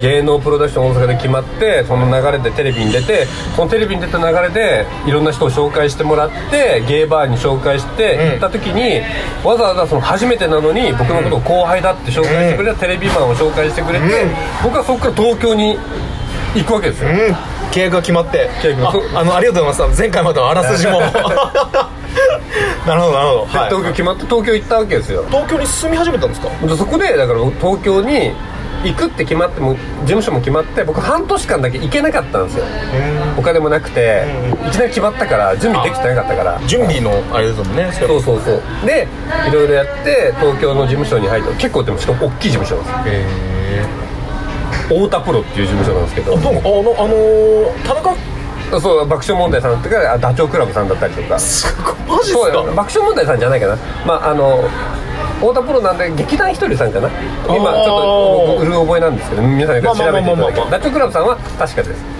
芸能プロダクション大阪で決まってその流れでテレビに出てそのテレビに出た流れでいろんな人を紹介してもらってゲーバーに紹介して行った時に、わざわざその初めてなのに僕のことを後輩だって紹介してくれたテレビマンを紹介してくれて、僕はそこから東京に行くわけですよ、うん。契約が決まって。契約が。ああのありがとうございます。前回までのあらすじも。なるほどなるほど、はい。東京決まって東京行ったわけですよ。東京に住み始めたんですか？でそこでだから東京に行くって決まっても事務所も決まって僕半年間だけ行けなかったんですよ。お金もなくていきなり決まったから準備できてなかったから。準備のあれですもんねそうそうそう。でいろいろやって東京の事務所に入った。結構でもしかも大きい事務所なんですへ太田プロっていう事務所なんですけど。あのあのー田中？そう爆笑問題さんとかあダチョウ倶楽部さんだったりとか。すごいマジっすそうか爆笑問題さんじゃないかな。まああの太田プロなんで劇団ひとりさんかな？今ちょっと僕うる覚えなんですけど皆さんよく調べていただけまあまあまあまあまあ。ダチョウ倶楽部さんは確かです。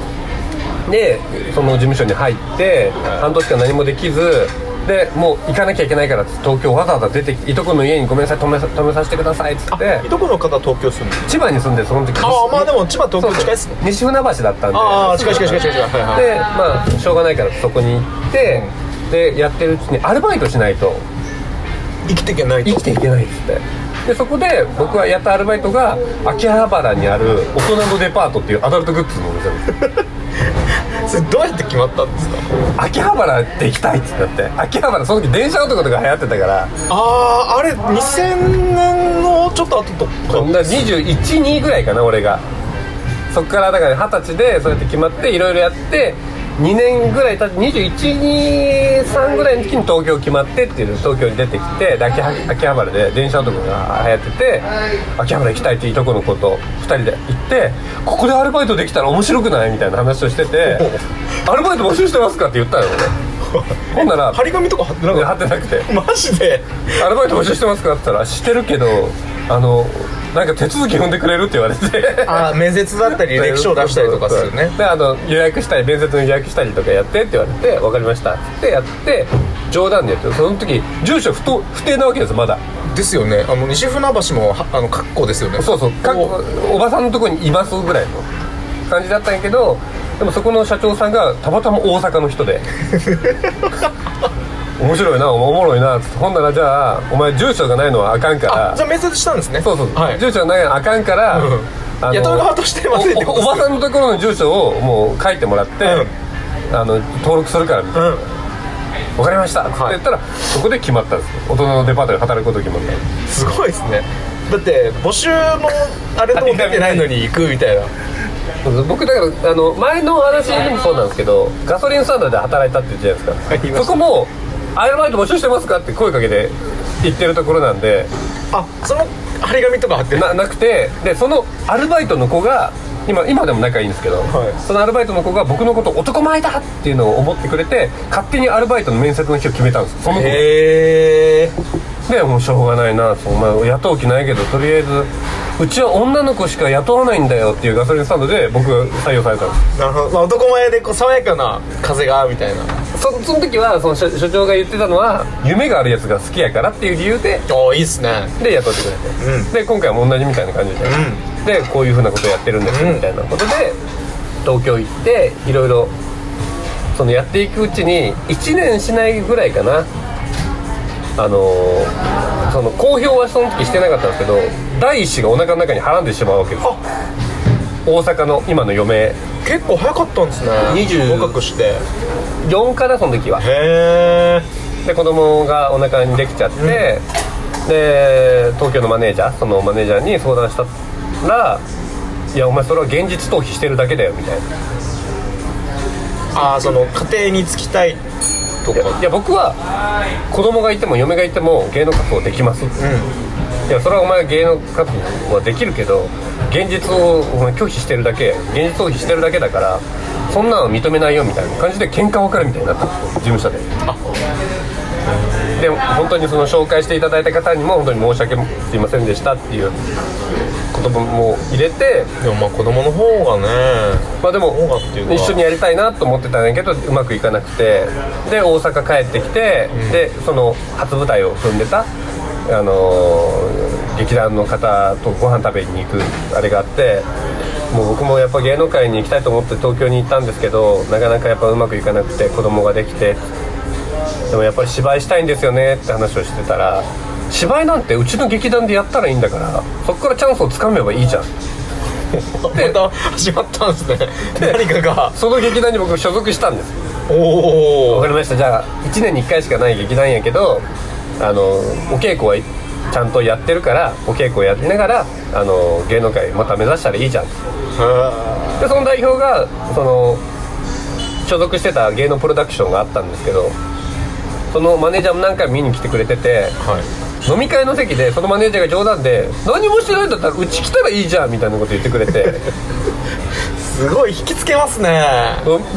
でその事務所に入って半年間何もできずでもう行かなきゃいけないから東京わざわざ出ていとこの家にごめんなさい泊めさ泊めさせてくださいっつって。いとこの方東京住んでる千葉に住んでその時ああまあでも千葉東京近いっすね。西船橋だったんで。ああ近い近い近い近い。近いはいはい。でまあしょうがないからそこに行って、でやってるうちにアルバイトしないと生きていけないと。生きていけないっつってでそこで僕はやったアルバイトが秋葉原にある大人のデパートっていうアダルトグッズのお店なんです。よ それどうやって決まったんですか？秋葉原って行きたいってなって。秋葉原その時電車男とか流行ってたから。あああれ2000年のちょっと後とか？そんな212ぐらいかな俺が。そっからだから二十歳でそうやって決まっていろいろやって2年ぐらい経って2123ぐらいの時に東京決まってっていう東京に出てきてで秋葉秋葉原で電車男が流行ってて秋葉原行きたいっていとこの子と2人で行ってここでアルバイトできたら面白くないみたいな話をしてて「アルバイト募集してますか?」って言ったの俺。ほんなら張り紙とか貼ってなか貼っってなくて。たマジで？アルバイト募集してますかって言ったらしてるけどあのなんか手続き踏んでくれるって言われて。ああ面接だったり履歴書を出したりとかするね。であの予約したり面接の予約したりとかやってって言われて分かりましたってやって冗談でやってその時住所不当不定なわけですまだ。ですよね。あの西船橋もはあの格好ですよね。そうそう。かおおばさんのとこにいますぐらいの感じだったんやけどでもそこの社長さんがたまたま大阪の人で 面白いなおもろいなっつってほんならじゃあお前住所がないのはあかんから。あじゃあ面接したんですね。そうそう、はい。住所がないのはあかんから、うん。雇う側としてまずいってことおばさんのところの住所をもう書いてもらって、あの登録するからみたいな。うん。分かりましたって言ったら、そこで決まったんです。よ大人のデパートで働くことが決まった。すごいですね。だって募集のあれとも出てないのに行くみたいな。僕だからあの前の話でもそうなんですけどガソリンスタンドで働いたって言うじゃないですか。そこもアルバイト募集してますかって声かけて行ってるところなんで。あその張り紙とか貼ってる。ななくてでそのアルバイトの子が今今でも仲いいんですけど、はい。そのアルバイトの子が僕のこと男前だっていうのを思ってくれて勝手にアルバイトの面接の日を決めたんです。その子がへえでもうしょうがないなそう、まあ、雇う気ないけどとりあえずうちは女の子しか雇わないんだよっていうガソリンスタンドで僕が採用されたんですなるほど、まあ、男前でこう爽やかな風がみたいな。そその時はその所所長が言ってたのは夢があるやつが好きやからっていう理由でおいいっすね。で雇ってくれて、うん。で今回も同じみたいな感じで、でこういうふうなことやってるんですうん。みたいな。ことで東京行っていろいろそのやっていくうちに1年しないぐらいかなあのーその公表はその時してなかったんですけど第一子がお腹の中にはらんでしまうわけです。あ。大阪の今の嫁。結構早かったんですね。20若くして。4かなその時は。へえで子供がお腹にできちゃって、で東京のマネージャーそのマネージャーに相談したら「いやお前それは現実逃避してるだけだよ」みたいな。ああその家庭に就きたいとか。いや僕は子供がいても嫁がいても芸能活動できます、いやそれはお前芸能活動はできるけど現実をお前拒否してるだけ現実逃避してるだけだからそんなの認めないよみたいな感じで喧嘩別れみたいになった事務所でで本当にその紹介していただいた方にも本当に申し訳すいませんでしたっていう言葉も入れてでもまあ子供の方がねまあでも一緒にやりたいなと思ってたんだけどうまくいかなくてで大阪帰ってきて、でその初舞台を踏んでたあのー劇団の方とご飯食べに行くあれがあってもう僕もやっぱ芸能界に行きたいと思って東京に行ったんですけどなかなかやっぱうまくいかなくて子供ができてでもやっぱり芝居したいんですよねって話をしてたら芝居なんてうちの劇団でやったらいいんだからそこからチャンスをつかめばいいじゃん。また始まったんですね。何かが。その劇団に僕所属したんです。おおわかりました。じゃあ1年に1回しかない劇団やけどあのお稽古はちゃんとやってるからお稽古をやりながらあの芸能界また目指したらいいじゃん。でその代表がその所属してた芸能プロダクションがあったんですけどそのマネージャーも何回も見に来てくれててはい。飲み会の席でそのマネージャーが冗談で「何もしてないんだったらうち来たらいいじゃん」みたいなこと言ってくれて。すごい引きつけますね。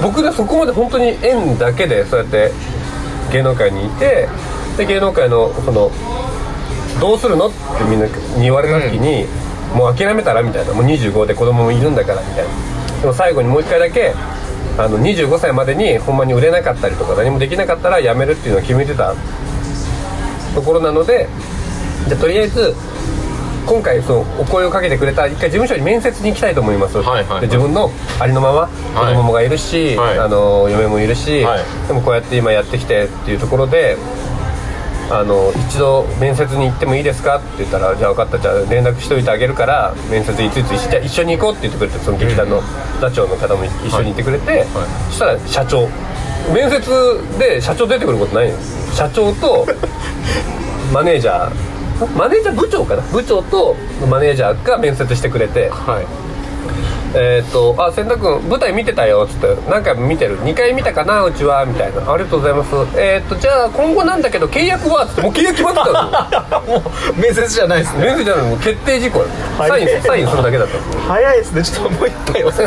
僕ねそこまで本当に縁だけでそうやって芸能界にいてで芸能界のそのどうするのってみんなに言われた時に、もう諦めたらみたいな。もう25で子供もいるんだからみたいな。でも最後にもう一回だけあの25歳までにほんまに売れなかったりとか何もできなかったら辞めるっていうのを決めてたところなのでじゃあとりあえず今回そのお声をかけてくれた一回事務所に面接に行きたいと思います、はいはいはい。で自分のありのまま子供がいるし、はい。あの嫁もいるし、はい。でもこうやって今やってきてっていうところであの一度面接に行ってもいいですか？って言ったらじゃあ分かったじゃあ連絡しといてあげるから面接いついつ一緒一緒に行こうって言ってくれてその劇団の座長の方も一緒に行ってくれて、そしたら社長面接で社長出てくることないの。社長と マネージャーマネージャー部長かな？部長とマネージャーが面接してくれてはいえーっと「あ千田君舞台見てたよ」っつって「何回も見てる。2回見たかなうちは」みたいな「ありがとうございます」えーっとじゃあ今後なんだけど契約は?」っつってもう契約決まってたの。もう面接じゃないですね。面接じゃないもう決定事項。はい。サインサインするだけだったの早いですね。ちょっともう一杯。お酒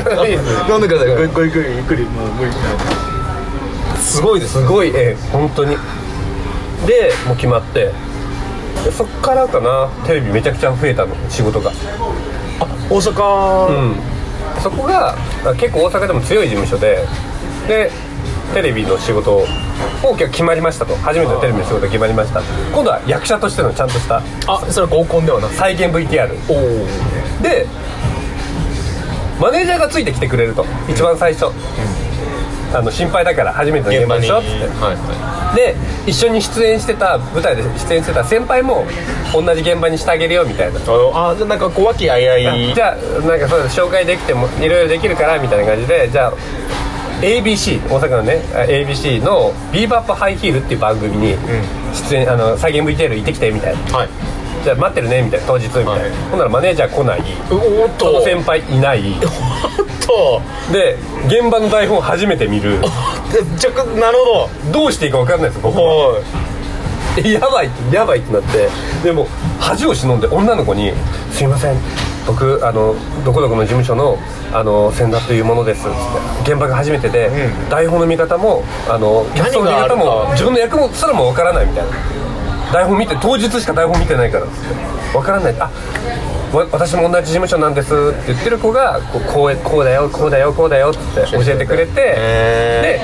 飲んでください。ごゆっくりゆっくり。もう無理すごいです。すごい。ええ本当に。でもう決まって。でそっからかな。テレビめちゃくちゃ増えたの。仕事が。大阪、うんそこがあ結構大阪でも強い事務所ででテレビの仕事を決まりましたと。初めてのテレビの仕事が決まりました。今度は役者としてのちゃんとしたあそれは合コンではなく？再現 VTR でマネージャーがついてきてくれると。一番最初、あの心配だから初めての現場でしょ？っつって。はいはで一緒に出演してた舞台で出演してた先輩も同じ現場にしてあげるよみたいな。いああじゃあなんかこう和気あいあい。じゃあなんかそう紹介できてもいろいろできるからみたいな感じでじゃあ ABC 大阪のねあ ABC の「ビーバップハイヒール」っていう番組に出演、あの再現 VTR 行ってきてみたいな。はい。じゃあ待ってるねみたいな当日みたいな、はい。ほんならマネージャー来ない。おおっと。先輩いない とで現場の台本初めて見る。で ちょっとなるほど。うしていいか分かんないです僕どはやばいってやばいってなって。でも恥を忍んで女の子に「すいません。僕あのどこどこの事務所のあの千田というものです」つって。現場が初めてで、うん。台本の見方もあのキャストの見方も自分の役もすらも分からないみたいな。台本見て当日しか台本見てないからっつって。分からない。あわ私も同じ事務所なんですって言ってる子がこうこうこうだよこうだよこうだよって教えてくれてへ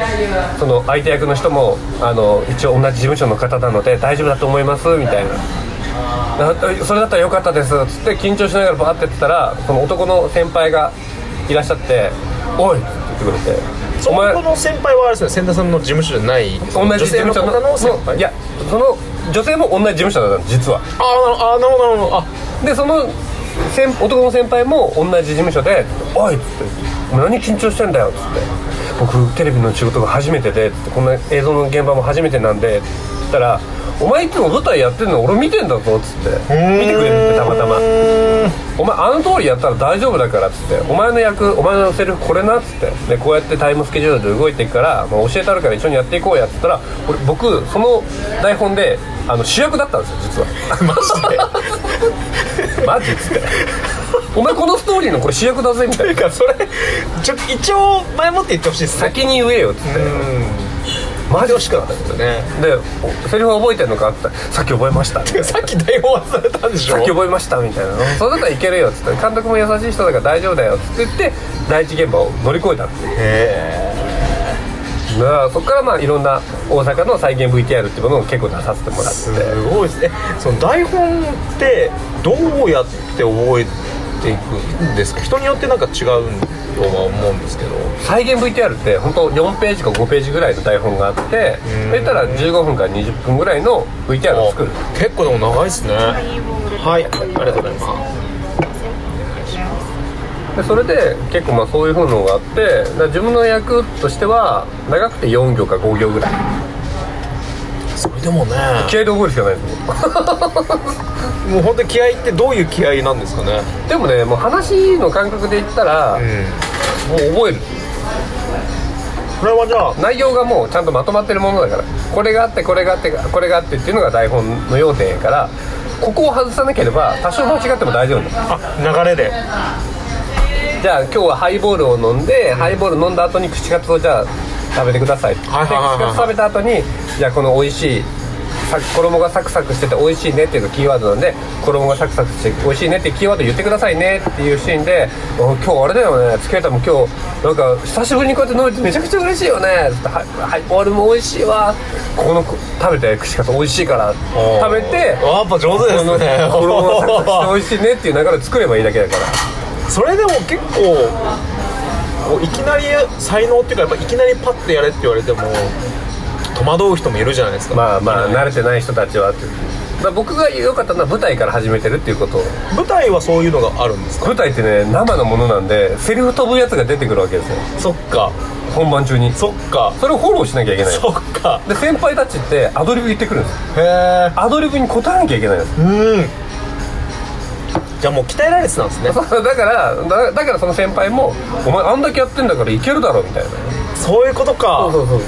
でその相手役の人もあの一応同じ事務所の方なので大丈夫だと思いますみたいな。あそれだったらよかったですっつって緊張しながらバーってやってたらその男の先輩がいらっしゃって「おい!」って言ってくれて「そこの先輩はあれですね千田さんの事務所じゃない。同じ事務所女性のいやその女性も同じ事務所だったの実は。ああーなるほどなるほど。あでその先男の先輩も同じ事務所で「おい!」っつって「お前何緊張してんだよ」っつって「僕テレビの仕事が初めてで」って「こんな映像の現場も初めてなんで」って言ったら「お前いつも舞台やってんの俺見てんだぞ」っつって見てくれるってたまたまうーん「お前あの通りやったら大丈夫だから」っつって「お前の役お前のセリフこれな」っつって。でこうやってタイムスケジュールで動いていくから、まあ、教えてあるから一緒にやっていこうやっつったら俺僕その台本であの主役だったんですよ実は。マジで？マジっつって。お前このストーリーのこれ主役だぜみたいな。それちょ一応前もって言ってほしいですね。先に言えよっつってマジ惜しかったうんね。でおセリフ覚えてんのかってさっき覚えましたて。か さっき台本忘れたんでしょ？さっき覚えましたみたいな「それだったらいけるよ」っつって監督も優しい人だから大丈夫だよっつって言って第一現場を乗り越えたっていう。へだからそこからまあいろんな大阪の再現 VTR っていうものを結構出させてもらって。えすごいです。ねその台本ってどうやって覚えていくんですか？人によってなんか違うとは思うんですけど。再現 VTR って本当4ページか5ページぐらいの台本があってうん。言ったら15分から20分ぐらいの VTR を作る。あ結構でも長いですね。はい。ありがとうございます。でそれで結構まあそういうふうのがあって自分の役としては長くて4行か5行ぐらいそれでもね。気合で覚えるしかないですも もう本当に気合ってどういう気合なんですかね。うでもねもう話の感覚で言ったら、もう覚える。これはじゃあ。内容がもうちゃんとまとまってるものだから。これがあってこれがあってこれがあってっていうのが台本の要点やからここを外さなければ多少間違っても大丈夫。だあ流れで。じゃあ今日はハイボールを飲んで、ハイボール飲んだ後に串カツをじゃあ食べてください。って言ってはいはいはいはい。串カツ食べた後にじゃあこの美味しいさ衣がサクサクしてて美味しいねっていうのがキーワードなんで衣がサクサクして美味しいねっていうキーワード言ってくださいねっていうシーンで「お今日あれだよね。付き合ったもん今日なんか久しぶりにこうやって飲めてめちゃくちゃ嬉しいよね」はい「はい俺も美味しいわ。ここの食べて串カツ美味しいから」食べてあやっぱ上手ですね。衣がサクサクして美味しいねっていう流れを作ればいいだけだから。それでも結構こういきなり才能っていうかやっぱいきなりパッてやれって言われても戸惑う人もいるじゃないですか。まあまあ慣れてない人たちはって。いうまあ僕が良かったのは舞台から始めてるっていうこと。舞台はそういうのがあるんですか？舞台ってね生のものなんでセリフ飛ぶやつが出てくるわけですよ。そっか。本番中に。そっか。それをフォローしなきゃいけない。そっか。で先輩たちってアドリブ言ってくるんですよ。へえアドリブに答えなきゃいけないんですうんじゃあもう鍛えられてたんですね。そ うだからだだからその先輩も「お前あんだけやってんだからいけるだろ」みたいな。そういうことか。そうそうそう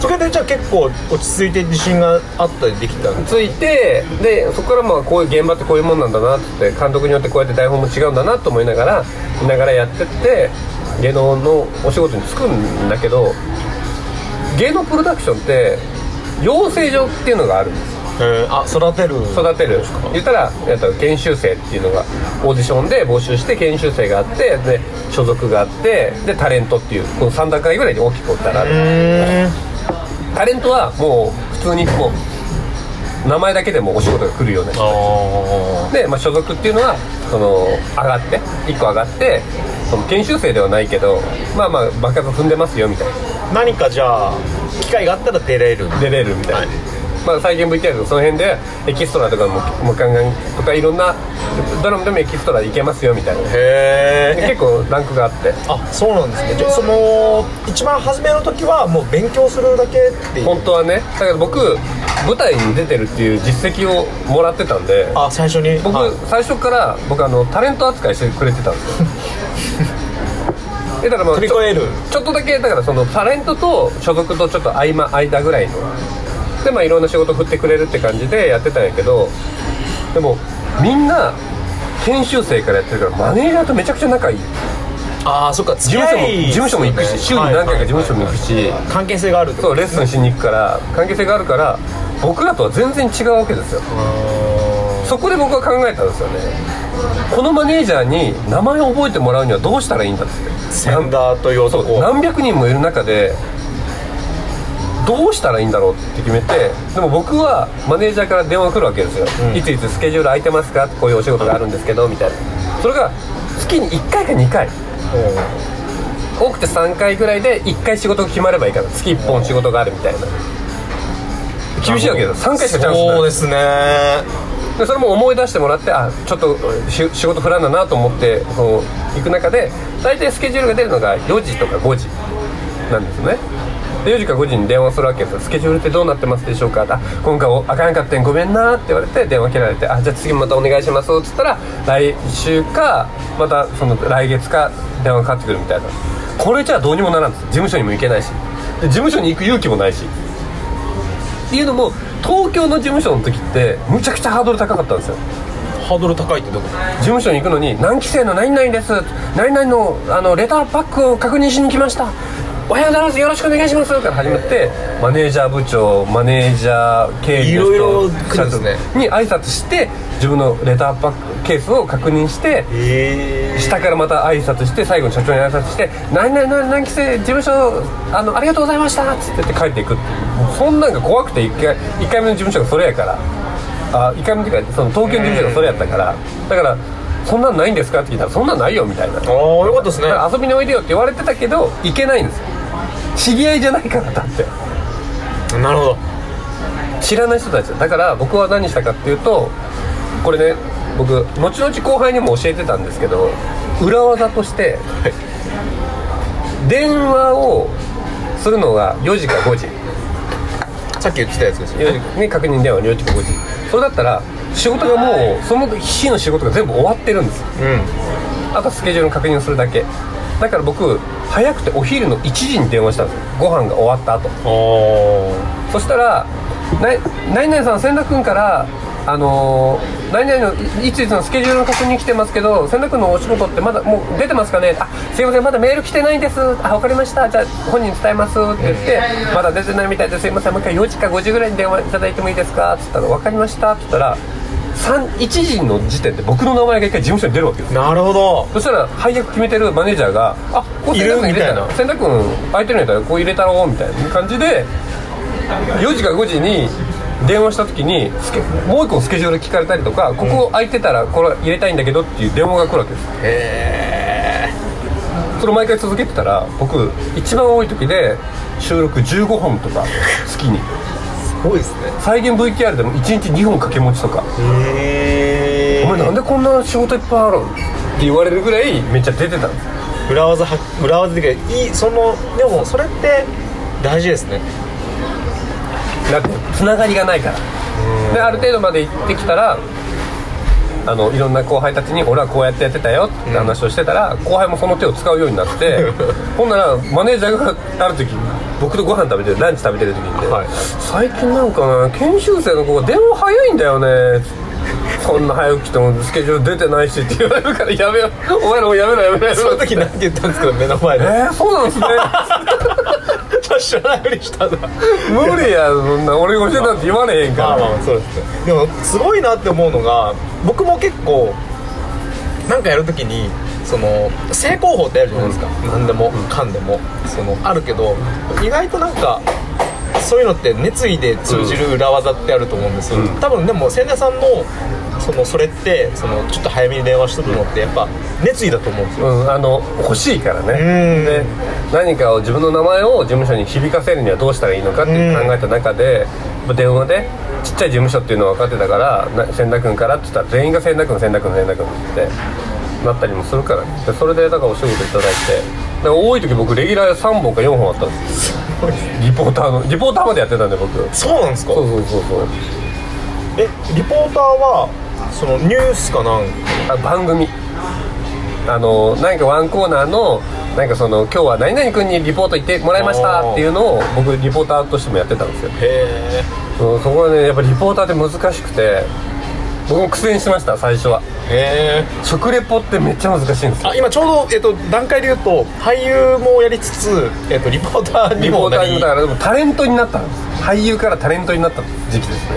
それでじゃあ結構落ち着いて自信があったりできたんですついてでそこからまあこういう現場ってこういうもんなんだなって監督によってこうやって台本も違うんだなと思いながら見ながらやってって芸能のお仕事に就くんだけど芸能プロダクションって養成所っていうのがあるんですへえあ育てる。育てる。言ったらえっと研修生っていうのがオーディションで募集して研修生があってで所属があってでタレントっていうこの3段階ぐらいに大きく分ったらタレントはもう普通にもう名前だけでもお仕事が来るような人あで、まあ、所属っていうのはその上がって1個上がってその研修生ではないけどまあまあ爆発踏んでますよみたいな。ー何かじゃあ機会があったら出れる。出れるみたいな、はいまあ、再現 VTR のその辺でエキストラとかももガンガンとかいろんなドラマでもエキストラいけますよみたいな。でへえ結構ランクがあって。あそうなんですね。じゃあその一番初めの時はもう勉強するだけっていう。本当はね。だけど僕舞台に出てるっていう実績をもらってたんで。あ最初に？僕、はい。最初から僕あのタレント扱いしてくれてたんですよ。えだからまあちょっとだけだからそのタレントと所属とちょっと合間間ぐらいのでまあいろんな仕事振ってくれるって感じでやってたんやけどでもみんな研修生からやってるからマネージャーとめちゃくちゃ仲いい。ああそっか事務所も事務所も行くし週に何回か事務所も行くし。関係性があるってそうレッスンしに行くから関係性があるから僕らとは全然違うわけですよ。あそこで僕は考えたんですよね。このマネージャーに名前を覚えてもらうにはどうしたらいいんだっつって。ーセンダーというそう男何百人もいる中でどうしたらいいんだろうって決めてでも僕はマネージャーから電話が来るわけですよ、うん。いついつスケジュール空いてますかこういうお仕事があるんですけどみたいな。それが月に1回か2回。多くて3回ぐらいで1回仕事が決まればいいから月1本仕事があるみたいな。厳しいわけです3回しかチャンスない。そうですね。でそれも思い出してもらってあちょっとし仕事振らんだなと思ってこう行く中で大体スケジュールが出るのが4時とか5時なんですね。で4時か5時に電話するわけです。よスケジュールってどうなってますでしょうか。あ今回おあかんかったんごめんなって言われて電話切られてあじゃあ次またお願いしますっつったら来週かまたその来月か電話かかってくるみたいな。これじゃあどうにもならんです。事務所にも行けないし。で事務所に行く勇気もないし。っていうのも東京の事務所の時ってむちゃくちゃハードル高かったんですよ。ハードル高いってどこ？事務所に行くのに何期生の何々です。何々のあのレターパックを確認しに来ましたおはようございます。よろしくお願いします。から始まってマネージャー部長マネージャー経理の人社長に挨拶して自分のレターパックケースを確認してへ下からまた挨拶して最後に社長に挨拶して「何々何々何期生事務所あのありがとうございました」っつって言って帰っていくそんなんが怖くて1回一回目の事務所がそれやから。あ1回目っていうかその東京の事務所がそれやったから。だからそんなんないんですか?」って聞いたら「そんなんないよ」みたいな。ああよかったですね。遊びにおいでよって言われてたけど行けないんですよ知り合いじゃないからだって。なるほど。知らない人たちだ。から僕は何したかっていうとこれね僕後々後輩にも教えてたんですけど裏技として、電話をするのが4時か5時。さっき言ってたやつですよ4時に確認電話4時か5時。それだったら仕事がもうその日の仕事が全部終わってるんですよ。うん。あとはスケジュールの確認をするだけだから僕早くてお昼の1時に電話したんですよ。ご飯が終わった後。あそしたら「な何々さん千田君からあのー何々のいいついつのスケジュールの確認来てますけど千田君のお仕事ってまだもう出てますかね？あすいませんまだメール来てないんです。あ分かりました。じゃあ本人に伝えます。って言ってまだ出てないみたいですいませんもう一回4時か5時ぐらいに電話いただいてもいいですか？って言ったら分かりました。って言ったら3 1時の時点で僕の名前が一回事務所に出るわけです。あなるほど。そしたら配役決めてるマネージャーが「あこう千田君入れたいるみたいな。千田君空いてるんやったらこう入れたろ」みたいな感じで4時か5時に電話した時にもう一個スケジュール聞かれたりとかここ空いてたらこれ入れたいんだけどっていう電話が来るわけです。へえ。それを毎回続けてたら僕一番多い時で収録15本とか月に。すごいですね。再現 VTR でも1日2本掛け持ちとか。へえお前なんでこんな仕事いっぱいあるん？って言われるぐらいめっちゃ出てたんです裏技は裏技でいいそのでもそれって大事ですね。だってつながりがないから。である程度まで行ってきたらあのいろんな後輩たちに「俺はこうやってやってたよ」って話をしてたら、後輩もその手を使うようになってほんならマネージャーが ある時僕とご飯食べてるランチ食べてる時にね、はい。最近なんかな研修生の子が電話早いんだよね。そんな早起きてもスケジュール出てないしって言われるからやめよう。お前らもやめろやめろやめろ。その時何て言ったんですか目の前で。えー、そうなんですね知らないふりしたんだ無理やそんな。俺が教えたって言われへんから、まあまあそうですね。でもすごいなって思うのが僕も結構なんかやるときにその成功法ってあるじゃないですか、何でもかんでも。そのあるけど意外となんかそういうのって熱意で通じる裏技ってあると思うんですよ、うん。多分でも千田さんのそのそれってそのちょっと早めに電話しとくのってやっぱ熱意だと思うんですよ。うん、あの欲しいからね。ん。で何かを自分の名前を事務所に響かせるにはどうしたらいいのかっていう考えた中で、電話でちっちゃい事務所っていうのは分かってたからな千田君からって言ったら全員が千田君千田君千田君ってなったりもするからね。でそれでだからお仕事いただいて多い時僕レギュラー3本か4本あったんです。よリポーターのリポーターまでやってたんで僕。そうなんですか？そうそうそうそう。えリポーターはそのニュースかなんあ番組。あの何かワンコーナーのなんかその今日は何々君にリポート行ってもらいましたっていうのを僕リポーターとしてもやってたんですよ。へうんそこはねやっぱリポーターって難しくて僕も苦戦しました最初は。えへえ食レポってめっちゃ難しいんですよ。あ今ちょうど、えっと、段階で言うと俳優もやりつつ、えっと、リポーターにリポータもなりーにだからでもタレントになったんです。俳優からタレントになった時期です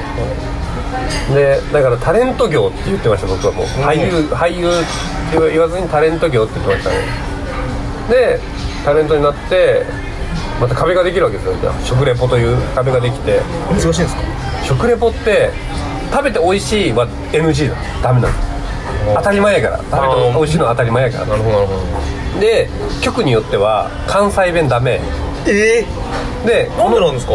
ね、でだからタレント業って言ってました僕はもう、俳優俳優って言わずにタレント業って言ってましたね。でタレントになってまた壁ができるわけですよ。じゃあ食レポという壁ができて。難しいんですか？食レポって食べて美味しいは NG だダメなんです当たり前やから。食べて美味しいのは当たり前やから。なるほどなるほど。で局によっては関西弁ダメ。えでなんでなんですか？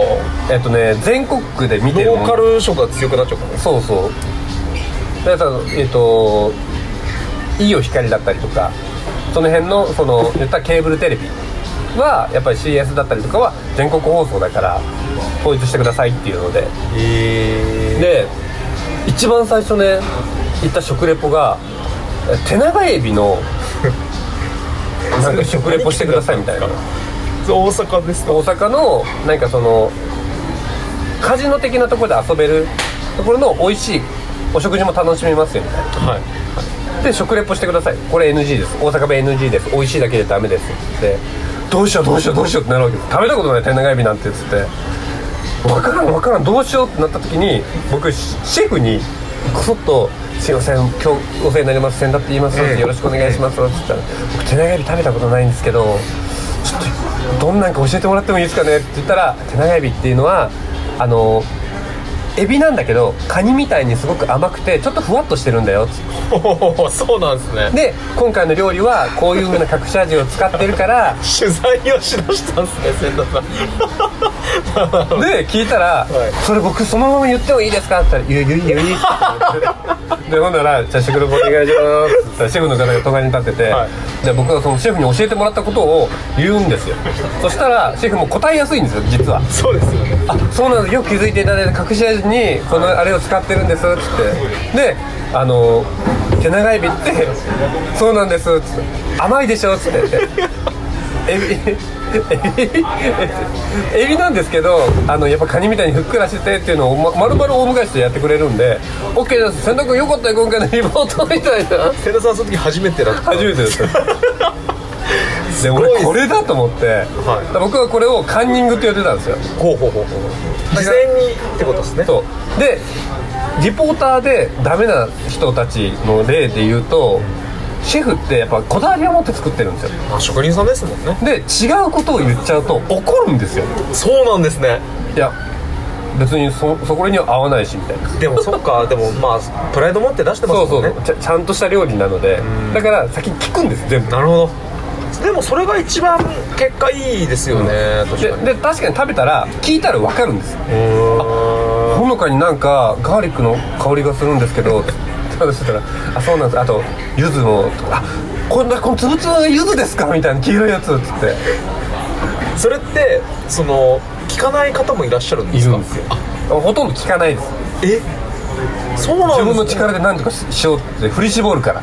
えっとね全国区で見てるローカル色が強くなっちゃうからね。そうそう。だからえっといいよ光だったりとかその辺のその言ったらケーブルテレビはやっぱり CS だったりとかは全国放送だから統一してくださいっていうので。えで一番最初ね行った食レポがえ手長エビのなんか食レポしてくださいみたいな。大阪ですか？大阪のなんかそのカジノ的なところで遊べるところの美味しいお食事も楽しめますよみたいな。はい。で食レポしてください。これ NG です。大阪弁 NG です。美味しいだけでダメですってどうしようどうしようどうしようってなるわけです。食べたことない天長エビなんてっつって分からん分からんどうしようってなった時に僕シェフにこそっと「すいません今日お世話になります千田って言います、うんよろしくお願いします」って言ったら「僕手長エビ食べたことないんですけどちょっとどんなんか教えてもらってもいいですかね?」って言ったら手長エビっていうのはあのエビなんだけどカニみたいにすごく甘くてちょっとふわっとしてるんだよそうなんですね。で今回の料理はこういう風な隠し味を使ってるから取材をしだしたんですね千田さん。で聞いたら、い。それ僕そのまま言ってもいいですか?」って言ったら「言う言う言う。言う」ってでほんなら「じゃあ食レポお願いします」って言ったらシェフの方が隣に立ってて、はい。で僕がそのシェフに教えてもらったことを言うんですよ。そしたらシェフも答えやすいんですよ実は。そうですよね。あそうなんですよく気づいていただいて隠し味にこのあれを使ってるんですっつって。であの手長エビって そうなんですっつって。甘いでしょっつって。エビエビなんですけどあのやっぱカニみたいにふっくらしててっていうのをま丸々大昔でやってくれるんで OK です。洗濯よかったよ今回のリポートみたいな。千田さんその時初めてだった。初めてですで俺これだと思って、だから僕はこれをカンニングって呼んでたんですよ。ほうほうほう。ほう事前にってことですね。そう。でリポーターでダメな人たちの例で言うとシェフってやっぱこだわりを持って作ってるんですよ。まあ職人さんですもんね。で違うことを言っちゃうと怒るんですよ。そうなんですね。いや別にそそこには合わないしみたいな。でもそっか。でもまあプライド持って出してますそうそうもんねちゃちゃんとした料理なので。だから先に聞くんです全部。なるほどでもそれが一番結果いいですよね、確でかに。で確かに食べたら聞いたら分かるんですほのかになんかガーリックの香りがするんですけど話してたら「あそうなんです。あと柚子もあこんなこのつぶつぶが柚子ですか?」みたいな黄色いやつっつって。それってその聞かない方もいらっしゃるんですか？いるんですよ。ほとんど効かないです。え？そうなんですね。自分の力で何とかししようって振り絞るから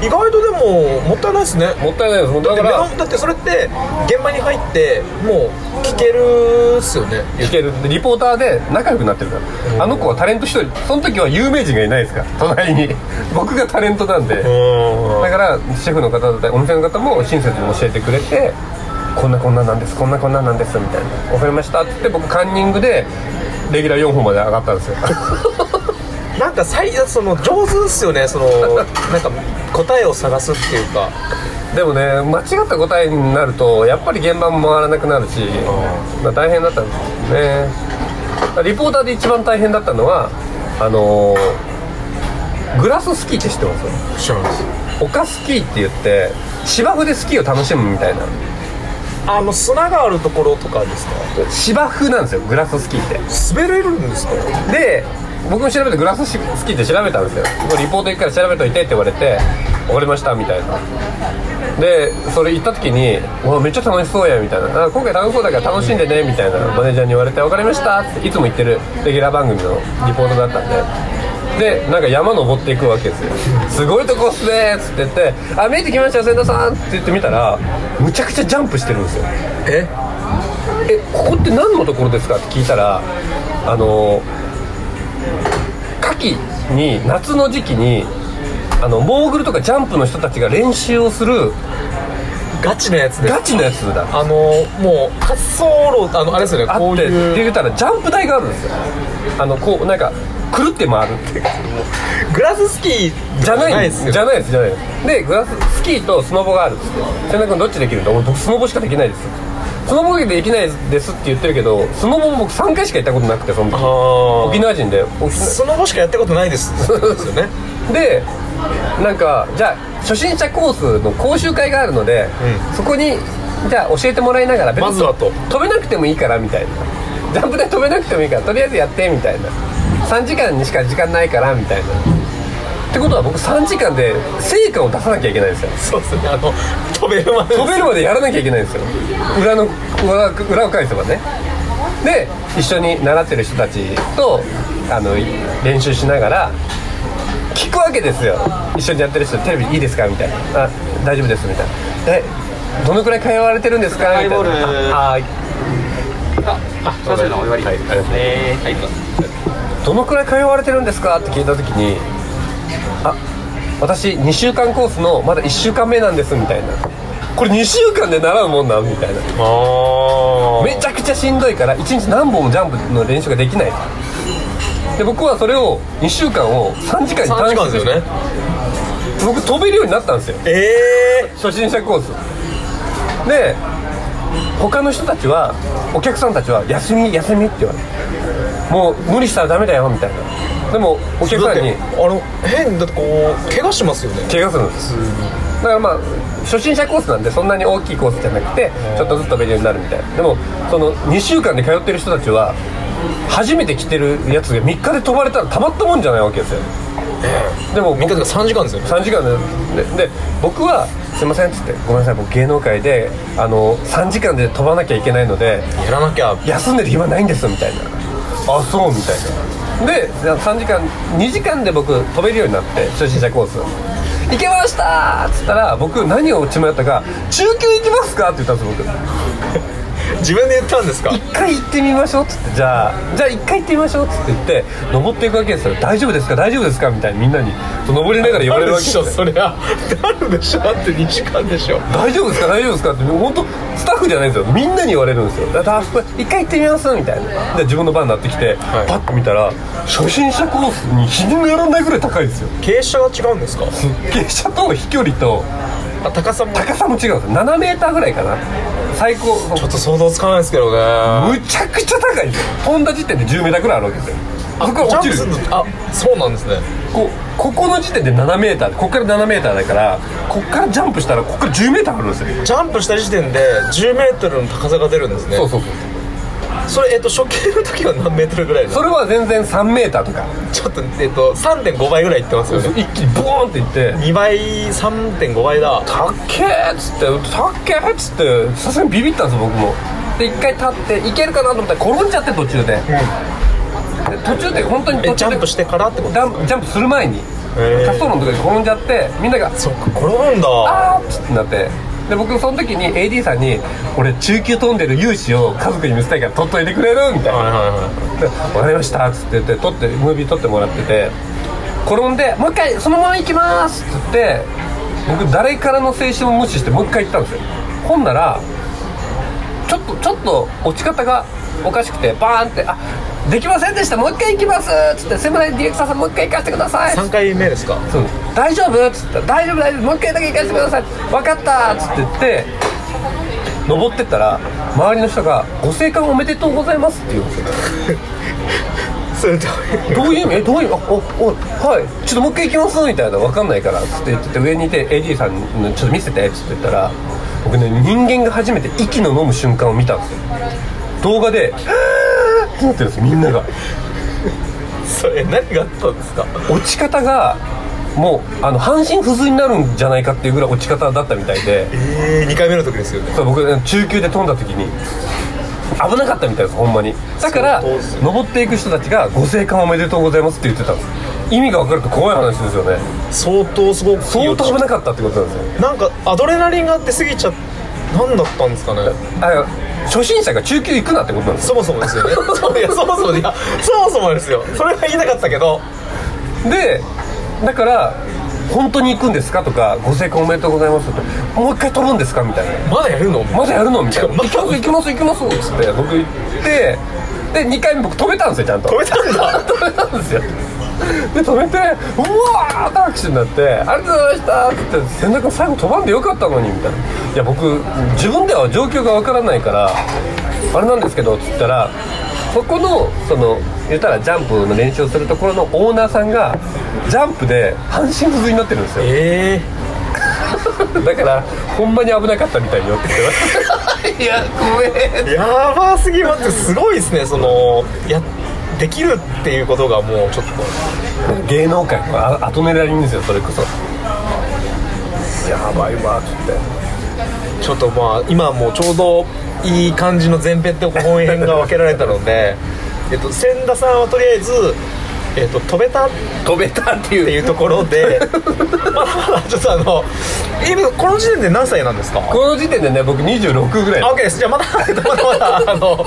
意外とでももったいないですね。もったいないです。だだからだってそれって現場に入ってもう聞けるっすよね。聞ける。でリポーターで仲良くなってるから。あの子はタレント一人その時は有名人がいないですから。隣に。僕がタレントなんで。うん。だからシェフの方だったりお店の方も親切に教えてくれてこんなこんななんですこんなこんななんですみたいな。わかりましたって言って僕カンニングでレギュラー4本まで上がったんですよ なんか最その上手っすよね。そのなんか答えを探すっていうか。でもね間違った答えになるとやっぱり現場も回らなくなるし、まあ、大変だったんですよね。リポーターで一番大変だったのはあのーグラススキーって知ってます？知らないです。丘スキーって言って芝生でスキーを楽しむみたいな。あの砂があるところとかですか？芝生なんですよグラススキーって。滑れるんですか？で僕も調べてグラススキーって調べたんですよ。これリポート行くから調べといてって言われて分かりましたみたいな。でそれ行った時に「うわめっちゃ楽しそうや」みたいな。あ「今回楽しそうだから楽しんでね」みたいなマネージャーに言われて「分かりました」っていつも言ってるレギュラー番組のリポートだったんで。でなんか山登っていくわけですよ「すごいとこっすね」っつって言って「あ見えてきましたよ千田さん」って言ってみたらむちゃくちゃジャンプしてるんですよ。え？えここって何のところですか？って聞いたらあの夏季に夏の時期にあのモーグルとかジャンプの人たちが練習をするガチなやつです。ガチなやつだ。あのもう滑走路あのあれですよねこうあってっていう。言ったらジャンプ台があるんですよ。あのこうなんかくるって回るっていうグラススキーじゃないんですよ。じゃないですじゃないですでグラススキーとスノボがあるっつって千田君どっちできるんだ？俺僕スノボしかできないですスノボできないですって言ってるけどスノボも僕3回しか行ったことなくてその時。沖縄人で。スノボしかやったことないです。ですよね。でなんかじゃあ初心者コースの講習会があるので、うそこにじゃあ教えてもらいながら別にまずはと。飛べなくてもいいからみたいな。ジャンプ台飛べなくてもいいからとりあえずやってみたいな。3時間にしか時間ないからみたいなってことは僕3時間で成果を出さなきゃいけないんですよ。そうですね。あの飛べるまで飛べるまでやらなきゃいけないんですよ。裏の裏裏を返せばね。で一緒に習ってる人たちとあの練習しながら聞くわけですよ。一緒にやってる人テレビいいですかみたいな。あ大丈夫ですみたいな。えどのくらい通われてるんですかみたいな。あああ、そうですね、お祝い。はいはい。どのくらい通われてるんですかって聞いた時にあ私2週間コースのまだ1週間目なんですみたいな。これ2週間で習うもんなんみたいな。あめちゃくちゃしんどいから1日何本もジャンプの練習ができない。で僕はそれを2週間を3時間に3短時間ですよね。僕飛べるようになったんですよ。ええ初心者コースで他の人たちはお客さんたちは休み休みって言われるもう無理したらダメだよみたいな。でもお客さんに。あの変だってこう怪我しますよね。怪我するんです。だからまあ初心者コースなんでそんなに大きいコースじゃなくてちょっとずつ飛べるようになるみたいな。でもその2週間で通ってる人たちは初めて来てるやつが3日で飛ばれたらたまったもんじゃないわけですよ。でも3日とか3時間ですよね。3時間で。でで僕は「すいません」っつって「ごめんなさい僕芸能界であの3時間で飛ばなきゃいけないのでやらなきゃ。休んでる暇ないんです」みたいな「あそう」みたいなで3時間2時間で僕飛べるようになって初心者コース行けましたっつったら僕何を血迷ったか「中級行きますか?」って言ったんです僕自分で言ったんですか？一回行ってみましょうっつって。じゃあじゃあ一回行ってみましょうっつって言って登っていくわけですよ大丈夫ですか？大丈夫ですか？みたいにみんなに登りながら言われるわけですよ。それはなるでしょだって2時間でしょ大丈夫ですか？大丈夫ですか？って本当スタッフじゃないんですよ。みんなに言われるんですよ。だから一回行ってみますみたいな。で自分の番になってきて、パッと見たら初心者コースに日にならないぐらい高いんですよ。傾斜が違うんですか？傾斜と飛距離とあ高さも。高さも違うんですよ。7メーターぐらいかな。最高。ちょっと想像つかないですけどね。むちゃくちゃ高いんですよ。飛んだ時点で10メーターぐらいあるわけですよ。あそこから落ちるあそうなんですね。こうここの時点で7メーターここから7メーターだからここからジャンプしたらここから10メーターあるんですよ。ジャンプした時点で10メートルの高さが出るんですね。そうそうそうそれえっと初級の時は何メートルぐらいなの？それは全然3メーターとか。ちょっとえっと3.5倍ぐらいいってますよね。一気にボーンっていって。2倍3.5倍だ。たっけーっつってたっけーっつってさすがにビビったんですよ僕も。で一回立っていけるかなと思ったら転んじゃって途中で,、で途中で本当に途中でえジャンプしてからってこと？ジャンプジャンプする前に滑走路のとこ転んじゃってみんながそっかこれなんだ。あーっつってなってで僕その時に AD さんに「俺中級飛んでる勇姿を家族に見せたいから撮っといてくれる?」みたいな。はいはいはで分かりました」っつって言って撮ってムービー撮ってもらってて。転んで「もう一回そのまま行きます」っつって僕誰からの青春を無視してもう一回行ったんですよ。ほんならちょっとちょっと落ち方がおかしくてバーンって「あできませんでしたもう一回行きます」っつって「すいませんディレクターさんもう一回行かせてください」い3回目ですか？そう。大丈夫?」っつったら「大丈夫大丈夫。もう一回だけ行かせてください」「分かった」っつって言って登ってったら周りの人が「ご生還おめでとうございます」って言うんですよ。それどういうどういう意味？えどういうあおおはい。ちょっともう一回行きますみたいな分かんないからつって言ってて上にいて AD さんに「ちょっと見せて」っつって言ったら僕ね人間が初めて息の飲む瞬間を見たんですよ。動画で「はー!ってなってるんですよみんなが。それ何があったんですか？落ち方がもうあの半身不随になるんじゃないかっていうぐらい落ち方だったみたいで。ええ2回目の時ですよね。そう僕ね中級で飛んだ時に危なかったみたいですほんまに。だから登っていく人たちが「ご生還おめでとうございます」って言ってたんです意味が分かると怖い話ですよね。相当すごく相当危なかったってことなんですよ。なんかアドレナリンが出過ぎちゃ何だったんですかね。あ初心者が中級行くなってことなんですよ。そもそもですよね。そういやそもそもいやそもそもですよ。それは言いたかったけど。でだから「本当に行くんですか?」とか「ご成功おめでとうございます」って「もう一回飛ぶんですか?」みたいな。まだやるの？まだやるのみたいな「ま行きます行きます行きます」っつって僕行ってで2回目僕止めたんですよちゃんと。止めたんだ。止めたんですよで止めて「うわー!」って拍手になって「ありがとうございました」って言って「千田君最後飛ばんでよかったのに」みたいな「いや僕自分では状況がわからないからあれなんですけど」っつったらそこのその言ったらジャンプの練習をするところのオーナーさんがジャンプで半身不随になってるんですよ。えだからほんまに危なかったみたいに寄ってきてます。いや怖え。えやばすぎます。すごいですねそのやできるっていうことがもうちょっと。芸能界のあ後狙いんですよそれこそ。やばいわっつってちょっとまあ今もうちょうどいい感じの前編と後編が分けられたのでえっと千田さんはとりあえず、えっと、飛べた？っ飛べたっていう。ていうところで まだまだちょっとあの今この時点で何歳なんですか？この時点でね僕26ぐらい。あ OK です。じゃあまだまだまだあの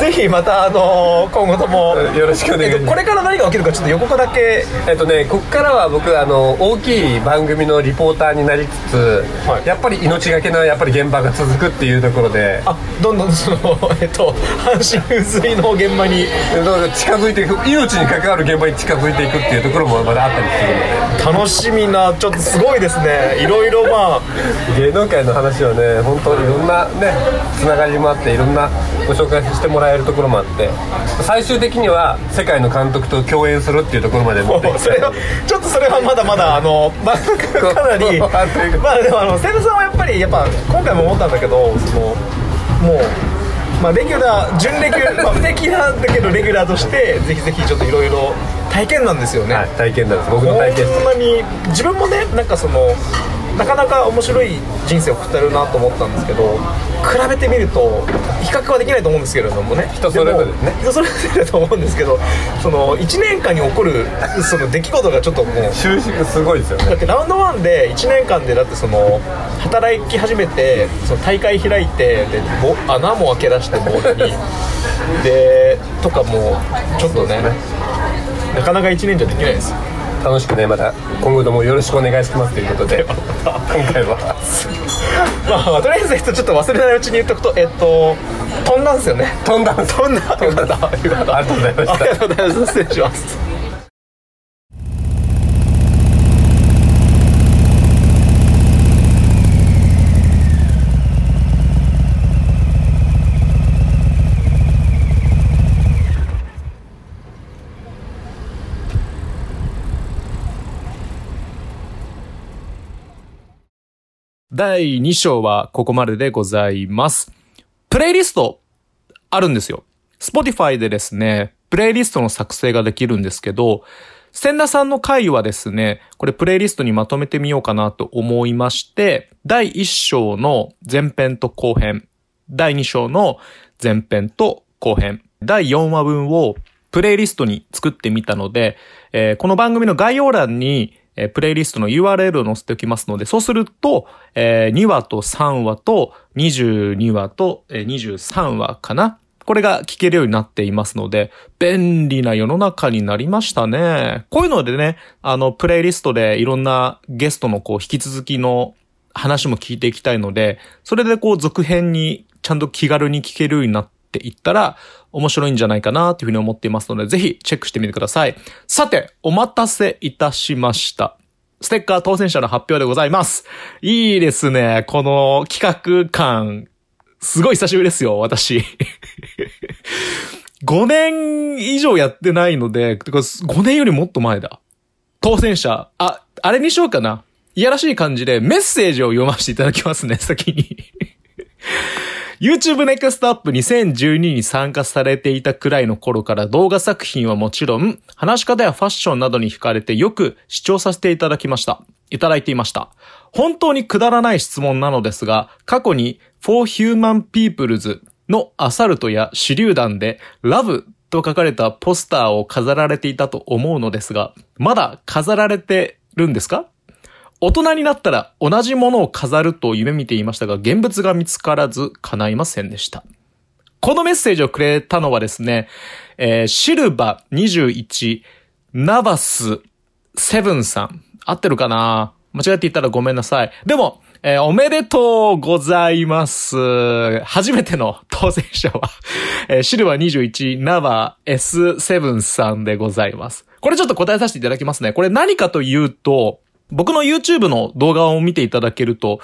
ぜひまたあの今後ともよろしくお願いします。えっとこれから何が起きるかちょっと予告だけ。えっとねこっからは僕あの大きい番組のリポーターになりつつ、はい。やっぱり命がけのやっぱり現場が続くっていうところで。あどんどんその えっと半身不随の現場に。近づいていく。命に関わる現場にに近づいていくっていうところもまだあったりするので。楽しみなちょっとすごいですね。いろいろまあ芸能界の話はね本当いろんなねつながりもあっていろんなご紹介してもらえるところもあって。最終的には世界の監督と共演するっていうところまで持って それはちょっとそれはまだまだあの、まあ、かなり まあでもあの千田さんはやっぱりやっぱ今回も思ったんだけどそのもうまあレギュラー準レギュラー、まあ、不適なんだけどレギュラーとしてぜひぜひちょっといろいろ体験なんですよね、はい、体験談です。僕の体験。こんなに自分もねなんかそのなかなか面白い人生を送ってるなと思ったんですけど比べてみると比較はできないと思うんですけれどもね。人それぞれね。も人それぞれだと思うんですけどその1年間に起こるその出来事がちょっともう収縮すごいですよね。だってラウンドワンで1年間でだってその働き始めてその大会開いてでぼ穴も開け出してボールに。でとかもちょっとねなかなか1年じゃできないです。よ楽しくねまた今後ともよろしくお願いしますということで。今回は。まあとりあえずえっとちょっと忘れないうちに言っとくとえっと飛んだんですよね。飛んだ飛んだよ。かったよかったありがとうございました。ありがとうございます。失礼します第2章はここまででございます。プレイリストあるんですよ。Spotify でですね、プレイリストの作成ができるんですけど、千田さんの回はですね、これプレイリストにまとめてみようかなと思いまして、第1章の前編と後編、第2章の前編と後編、第4話分をプレイリストに作ってみたので、えーこの番組の概要欄に、えープレイリストの URL を載せておきますので、そうすると、えー2話と3話と22話と、えー23話かな？これが聞けるようになっていますので、便利な世の中になりましたね。こういうのでね、あの、プレイリストでいろんなゲストのこう、引き続きの話も聞いていきたいので、それでこう、続編にちゃんと気軽に聞けるようになってっていったら、面白いんじゃないかなというふうに思っていますので、ぜひチェックしてみてください。さて、お待たせいたしました。ステッカー当選者の発表でございます。いいですね。この企画感、すごい久しぶりですよ、私。5年以上やってないので、5年よりもっと前だ。当選者、あ、あれにしようかな。いやらしい感じでメッセージを読ませていただきますね、先に。YouTube Next Up 2012に参加されていたくらいの頃から動画作品はもちろん、話し方やファッションなどに惹かれてよく視聴させていただきました。いただいていました。本当にくだらない質問なのですが、過去に For Human Peoples のアサルトや手榴弾で Love と書かれたポスターを飾られていたと思うのですが、まだ飾られてるんですか？大人になったら同じものを飾ると夢見ていましたが、現物が見つからず叶いませんでした。このメッセージをくれたのはですね、えーシルバ21、ナバス7さん。合ってるかな？間違って言ったらごめんなさい。でも、えーおめでとうございます。初めての当選者は、えーシルバー21、ナバ S7 さんでございます。これちょっと答えさせていただきますね。これ何かというと、僕の YouTube の動画を見ていただけると、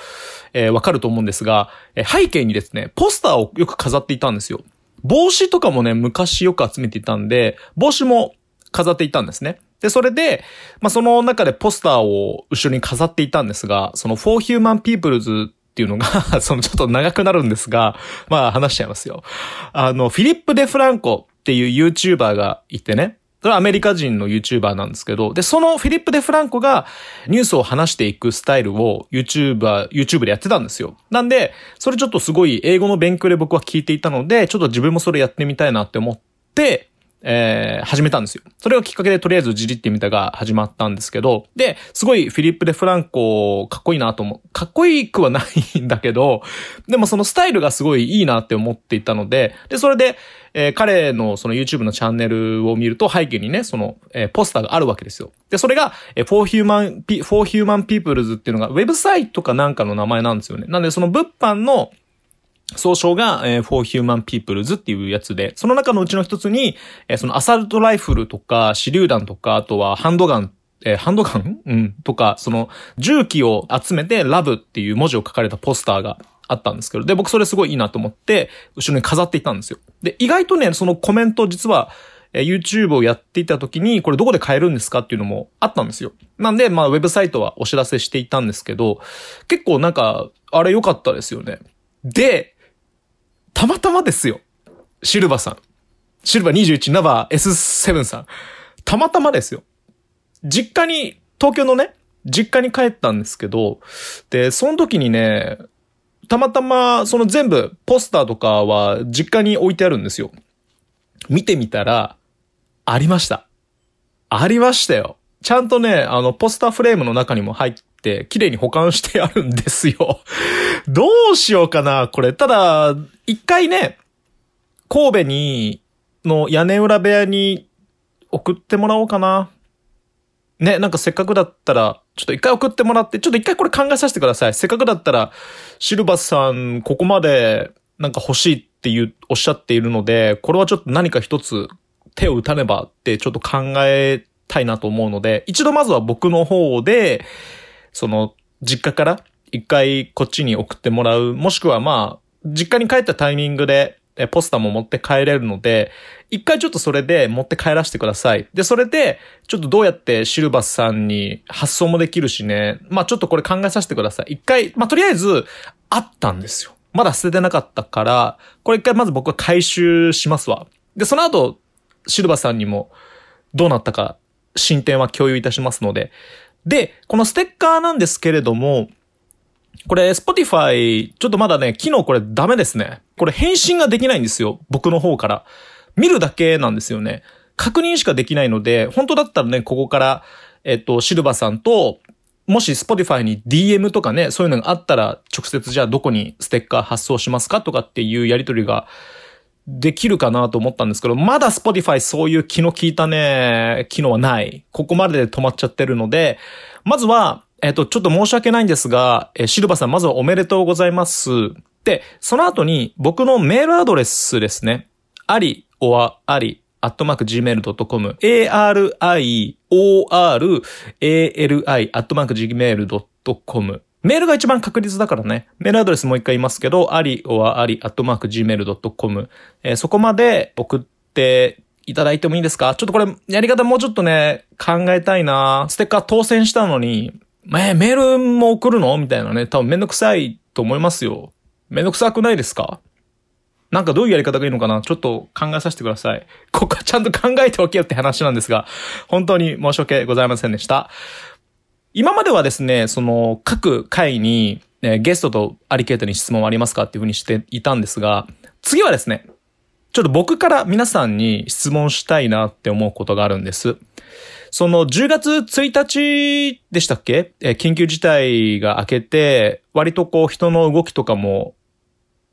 えーわかると思うんですが、えー背景にですね、ポスターをよく飾っていたんですよ。帽子とかもね、昔よく集めていたんで、帽子も飾っていたんですね。で、それで、まあ、その中でポスターを後ろに飾っていたんですが、その For Human Peoples っていうのが、そのちょっと長くなるんですが、まあ話しちゃいますよ。あの、フィリップ・デ・フランコっていう YouTuber がいてね、それはアメリカ人の YouTuber なんですけど、で、そのフィリップ・デ・フランコがニュースを話していくスタイルを YouTuber、YouTube でやってたんですよ。なんで、それちょっとすごい英語の勉強で僕は聞いていたので、ちょっと自分もそれやってみたいなって思って、えー始めたんですよ。それがきっかけでとりあえずじりってみたが始まったんですけど、で、すごいフィリップ・デ・フランコかっこいいなと思う。かっこいいくはないんだけど、でもそのスタイルがすごいいいなって思っていたので、で、それで、えー彼のその YouTube のチャンネルを見ると背景にね、その、えーポスターがあるわけですよ。で、それが、えー For Human, For Human Peoples っていうのがウェブサイトかなんかの名前なんですよね。なんでその物販の総称が、えー、For Human Peoples っていうやつで、その中のうちの一つに、えーそのアサルトライフルとか、手榴弾とか、あとはハンドガン、えーハンドガンうん。とか、その、銃器を集めて、ラブっていう文字を書かれたポスターがあったんですけど、で、僕それすごいいいなと思って、後ろに飾っていたんですよ。で、意外とね、そのコメント実は、え YouTube をやっていた時に、これどこで買えるんですかっていうのもあったんですよ。なんで、まあ、ウェブサイトはお知らせしていたんですけど、結構なんか、あれ良かったですよね。で、たまたまですよ。シルバさん。シルバ21ナバー S7 さん。たまたまですよ。実家に、東京のね、実家に帰ったんですけど、で、その時にね、たまたま、その全部、ポスターとかは実家に置いてあるんですよ。見てみたら、ありました。ありましたよ。ちゃんとね、あの、ポスターフレームの中にも入って、綺麗に保管してあるんですよ。どうしようかな、これ。ただ、一回ね、神戸に、の屋根裏部屋に送ってもらおうかな。ね、なんかせっかくだったら、ちょっと一回送ってもらって、ちょっと一回これ考えさせてください。せっかくだったら、シルバスさん、ここまで、なんか欲しいっていう、おっしゃっているので、これはちょっと何か一つ手を打たねばってちょっと考えたいなと思うので、一度まずは僕の方で、その、実家から一回こっちに送ってもらう。もしくはまあ、実家に帰ったタイミングで、えポスターも持って帰れるので、一回ちょっとそれで持って帰らせてください。で、それで、ちょっとどうやってシルバスさんに発送もできるしね。まあちょっとこれ考えさせてください。一回、まあとりあえず、あったんですよ。まだ捨ててなかったから、これ一回まず僕は回収しますわ。で、その後、シルバスさんにもどうなったか進展は共有いたしますので。で、このステッカーなんですけれども、これ、Spotify、ちょっとまだね、機能これダメですね。これ返信ができないんですよ。僕の方から。見るだけなんですよね。確認しかできないので、本当だったらね、ここから、えっと、シルバさんと、もし Spotify に DM とかね、そういうのがあったら、直接じゃあどこにステッカー発送しますかとかっていうやりとりができるかなと思ったんですけど、まだ Spotify そういう気の利いたね、機能はない。ここまでで止まっちゃってるので、まずは、えっ、と、ちょっと申し訳ないんですが、えーシルバさん、まずはおめでとうございます。で、その後に僕のメールアドレスですね。あり、おわ、あり、アットマーク gmail.com、a-r-i-o-r-a-l-i、アットマーク gmail.com。メールが一番確実だからね。メールアドレスもう一回言いますけど、あり、おわ、あり、アットマーク gmail.com。えーそこまで送っていただいてもいいですか？ちょっとこれ、やり方もうちょっとね、考えたいなステッカー当選したのに、えーメールも送るの？みたいなね、多分めんどくさいと思いますよ。めんどくさくないですか？なんかどういうやり方がいいのかな？ちょっと考えさせてください。ここはちゃんと考えておけよって話なんですが、本当に申し訳ございませんでした。今まではですね、その各回に、えーゲストとアリケートに質問ありますかっていうふうにしていたんですが、次はですね、ちょっと僕から皆さんに質問したいなって思うことがあるんです。その10月1日でしたっけ？え緊急事態が明けて、割とこう人の動きとかも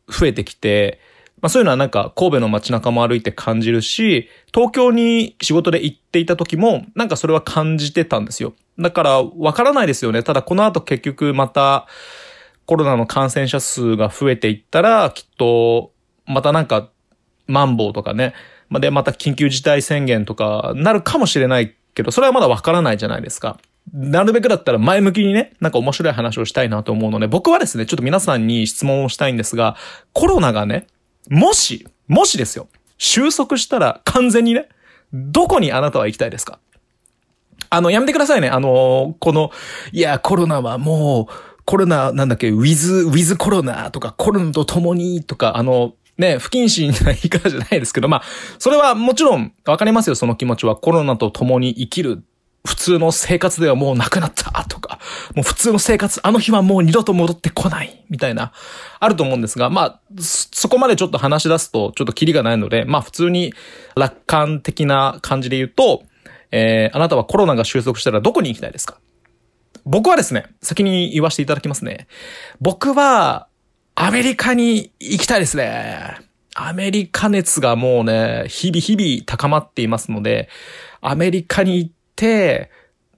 増えてきて、まあそういうのはなんか神戸の街中も歩いて感じるし、東京に仕事で行っていた時もなんかそれは感じてたんですよ。だからわからないですよね。ただこの後結局またコロナの感染者数が増えていったら、きっとまたなんかマンボウとかね、までまた緊急事態宣言とかなるかもしれないけど、それはまだわからないじゃないですか。なるべくだったら前向きにね、なんか面白い話をしたいなと思うので、僕はですね、ちょっと皆さんに質問をしたいんですが、コロナがね、もし、もしですよ、収束したら完全にね、どこにあなたは行きたいですか？あの、やめてくださいね。あの、この、いや、コロナはもう、コロナ、なんだっけ、ウィズ、ウィズコロナとか、コロナと共にとか、あの、ね、不謹慎な言い方じゃないですけど、まあ、それはもちろんわかりますよ、その気持ちは。コロナと共に生きる。普通の生活ではもうなくなったとか、もう普通の生活、あの日はもう二度と戻ってこない、みたいな、あると思うんですが、まあ、そこまでちょっと話し出すと、ちょっとキリがないので、まあ普通に楽観的な感じで言うと、えー、あなたはコロナが収束したらどこに行きたいですか？僕はですね、先に言わせていただきますね。僕は、アメリカに行きたいですね。アメリカ熱がもうね、日々日々高まっていますので、アメリカに行って、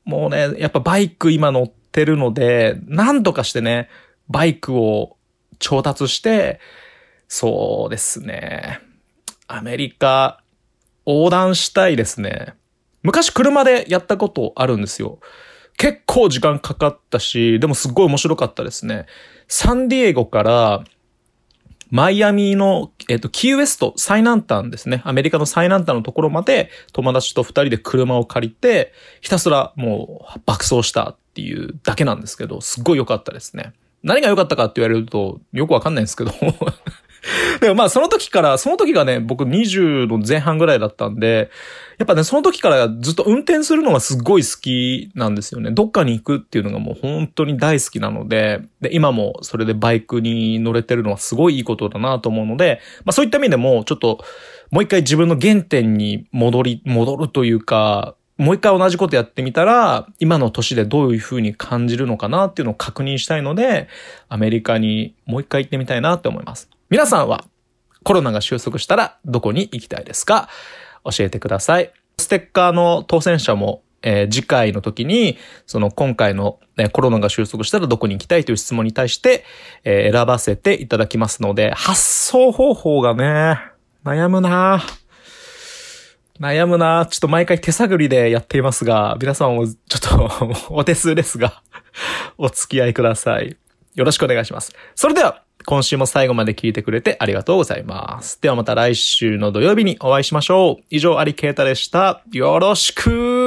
もうね、やっぱバイク今乗ってるので、なんとかしてね、バイクを調達して、そうですね。アメリカ、横断したいですね。昔車でやったことあるんですよ。結構時間かかったし、でもすっごい面白かったですね。サンディエゴから、マイアミの、えっと、キーウェスト、最南端ですね。アメリカの最南端のところまで友達と二人で車を借りて、ひたすらもう爆走したっていうだけなんですけど、すっごい良かったですね。何が良かったかって言われるとよくわかんないんですけど。でもまあその時から、その時がね、僕20の前半ぐらいだったんで、やっぱね、その時からずっと運転するのがすっごい好きなんですよね。どっかに行くっていうのがもう本当に大好きなので、で、今もそれでバイクに乗れてるのはすごいいいことだなと思うので、まあそういった意味でもちょっともう一回自分の原点に戻り、戻るというか、もう一回同じことやってみたら、今の年でどういう風に感じるのかなっていうのを確認したいので、アメリカにもう一回行ってみたいなって思います。皆さんはコロナが収束したらどこに行きたいですか？教えてください。ステッカーの当選者も、えー次回の時に、その今回の、ね、コロナが収束したらどこに行きたいという質問に対して、えー選ばせていただきますので、発送方法がね、悩むなぁ悩むなちょっと毎回手探りでやっていますが、皆さんもちょっとお手数ですが、お付き合いください。よろしくお願いします。それでは、今週も最後まで聞いてくれてありがとうございます。ではまた来週の土曜日にお会いしましょう。以上、アリケータでした。よろしく